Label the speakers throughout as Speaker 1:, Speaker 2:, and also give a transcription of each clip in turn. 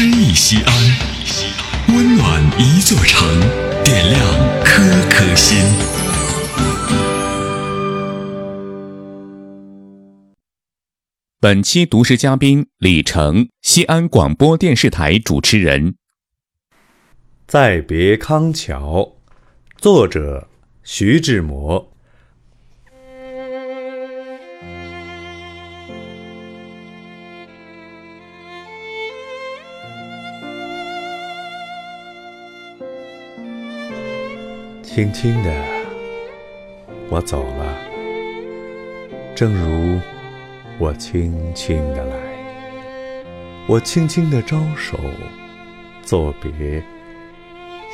Speaker 1: 诗意西安，温暖一座城，点亮颗颗心。
Speaker 2: 本期读诗嘉宾李成，西安广播电视台主持人。
Speaker 3: 再别康桥，作者徐志摩。轻轻的，我走了，正如我轻轻的来。我轻轻的招手，作别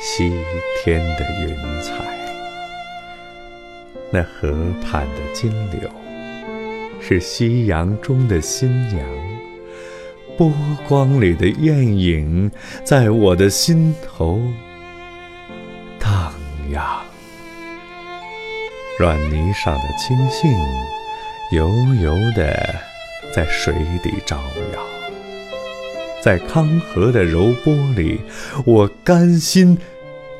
Speaker 3: 西天的云彩。那河畔的金柳，是夕阳中的新娘，波光里的艳影，在我的心头。呀，软泥上的青荇，油油的在水底招摇。在康河的柔波里，我甘心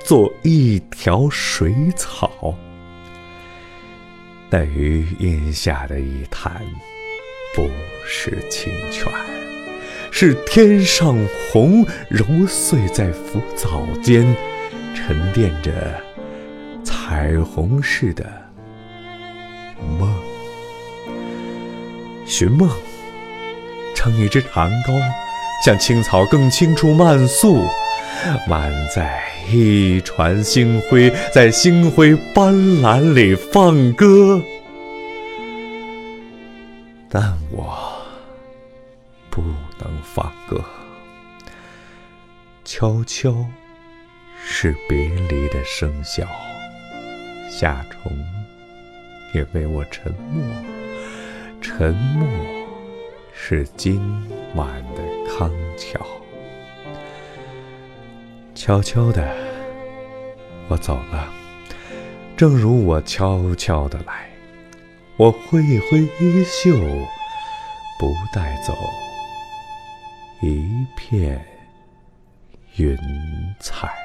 Speaker 3: 做一条水草。那余荫下的一潭，不是清泉，是天上虹揉碎在浮藻间，沉淀着。彩虹似的梦，寻梦，撑一只长篙，向青草更青处漫溯，满载一船星辉，在星辉斑斓里放歌。但我不能放歌，悄悄是别离的笙箫。夏虫也为我沉默，沉默是今晚的康桥。悄悄的，我走了，正如我悄悄的来。我挥一挥衣袖，不带走一片云彩。